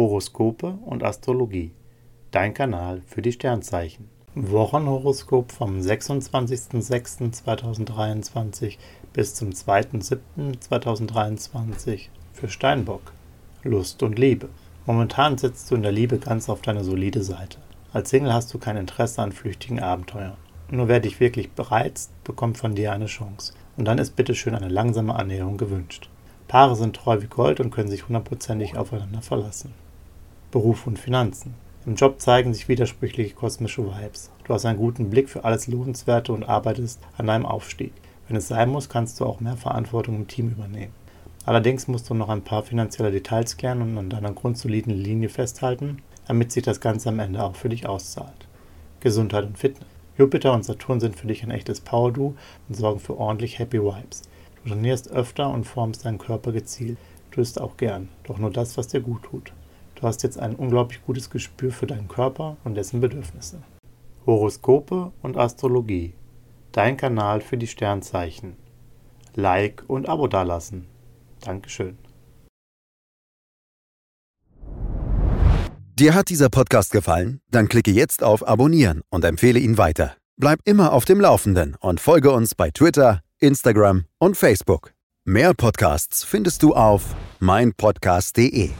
Horoskope und Astrologie. Dein Kanal für die Sternzeichen. Wochenhoroskop vom 26.06.2023 bis zum 2.07.2023 für Steinbock. Lust und Liebe. Momentan sitzt du in der Liebe ganz auf deine solide Seite. Als Single hast du kein Interesse an flüchtigen Abenteuern. Nur wer dich wirklich bereizt, bekommt von dir eine Chance. Und dann ist bitteschön eine langsame Annäherung gewünscht. Paare sind treu wie Gold und können sich hundertprozentig aufeinander verlassen. Beruf und Finanzen. Im Job zeigen sich widersprüchliche kosmische Vibes. Du hast einen guten Blick für alles Lohnenswerte und arbeitest an deinem Aufstieg. Wenn es sein muss, kannst du auch mehr Verantwortung im Team übernehmen. Allerdings musst du noch ein paar finanzielle Details klären und an deiner grundsoliden Linie festhalten, damit sich das Ganze am Ende auch für dich auszahlt. Gesundheit und Fitness. Jupiter und Saturn sind für dich ein echtes Power-Do und sorgen für ordentlich Happy Vibes. Du trainierst öfter und formst deinen Körper gezielt. Du isst auch gern, doch nur das, was dir gut tut. Du hast jetzt ein unglaublich gutes Gespür für deinen Körper und dessen Bedürfnisse. Horoskope und Astrologie. Dein Kanal für die Sternzeichen. Like und Abo dalassen. Dankeschön. Dir hat dieser Podcast gefallen? Dann klicke jetzt auf Abonnieren und empfehle ihn weiter. Bleib immer auf dem Laufenden und folge uns bei Twitter, Instagram und Facebook. Mehr Podcasts findest du auf meinpodcast.de.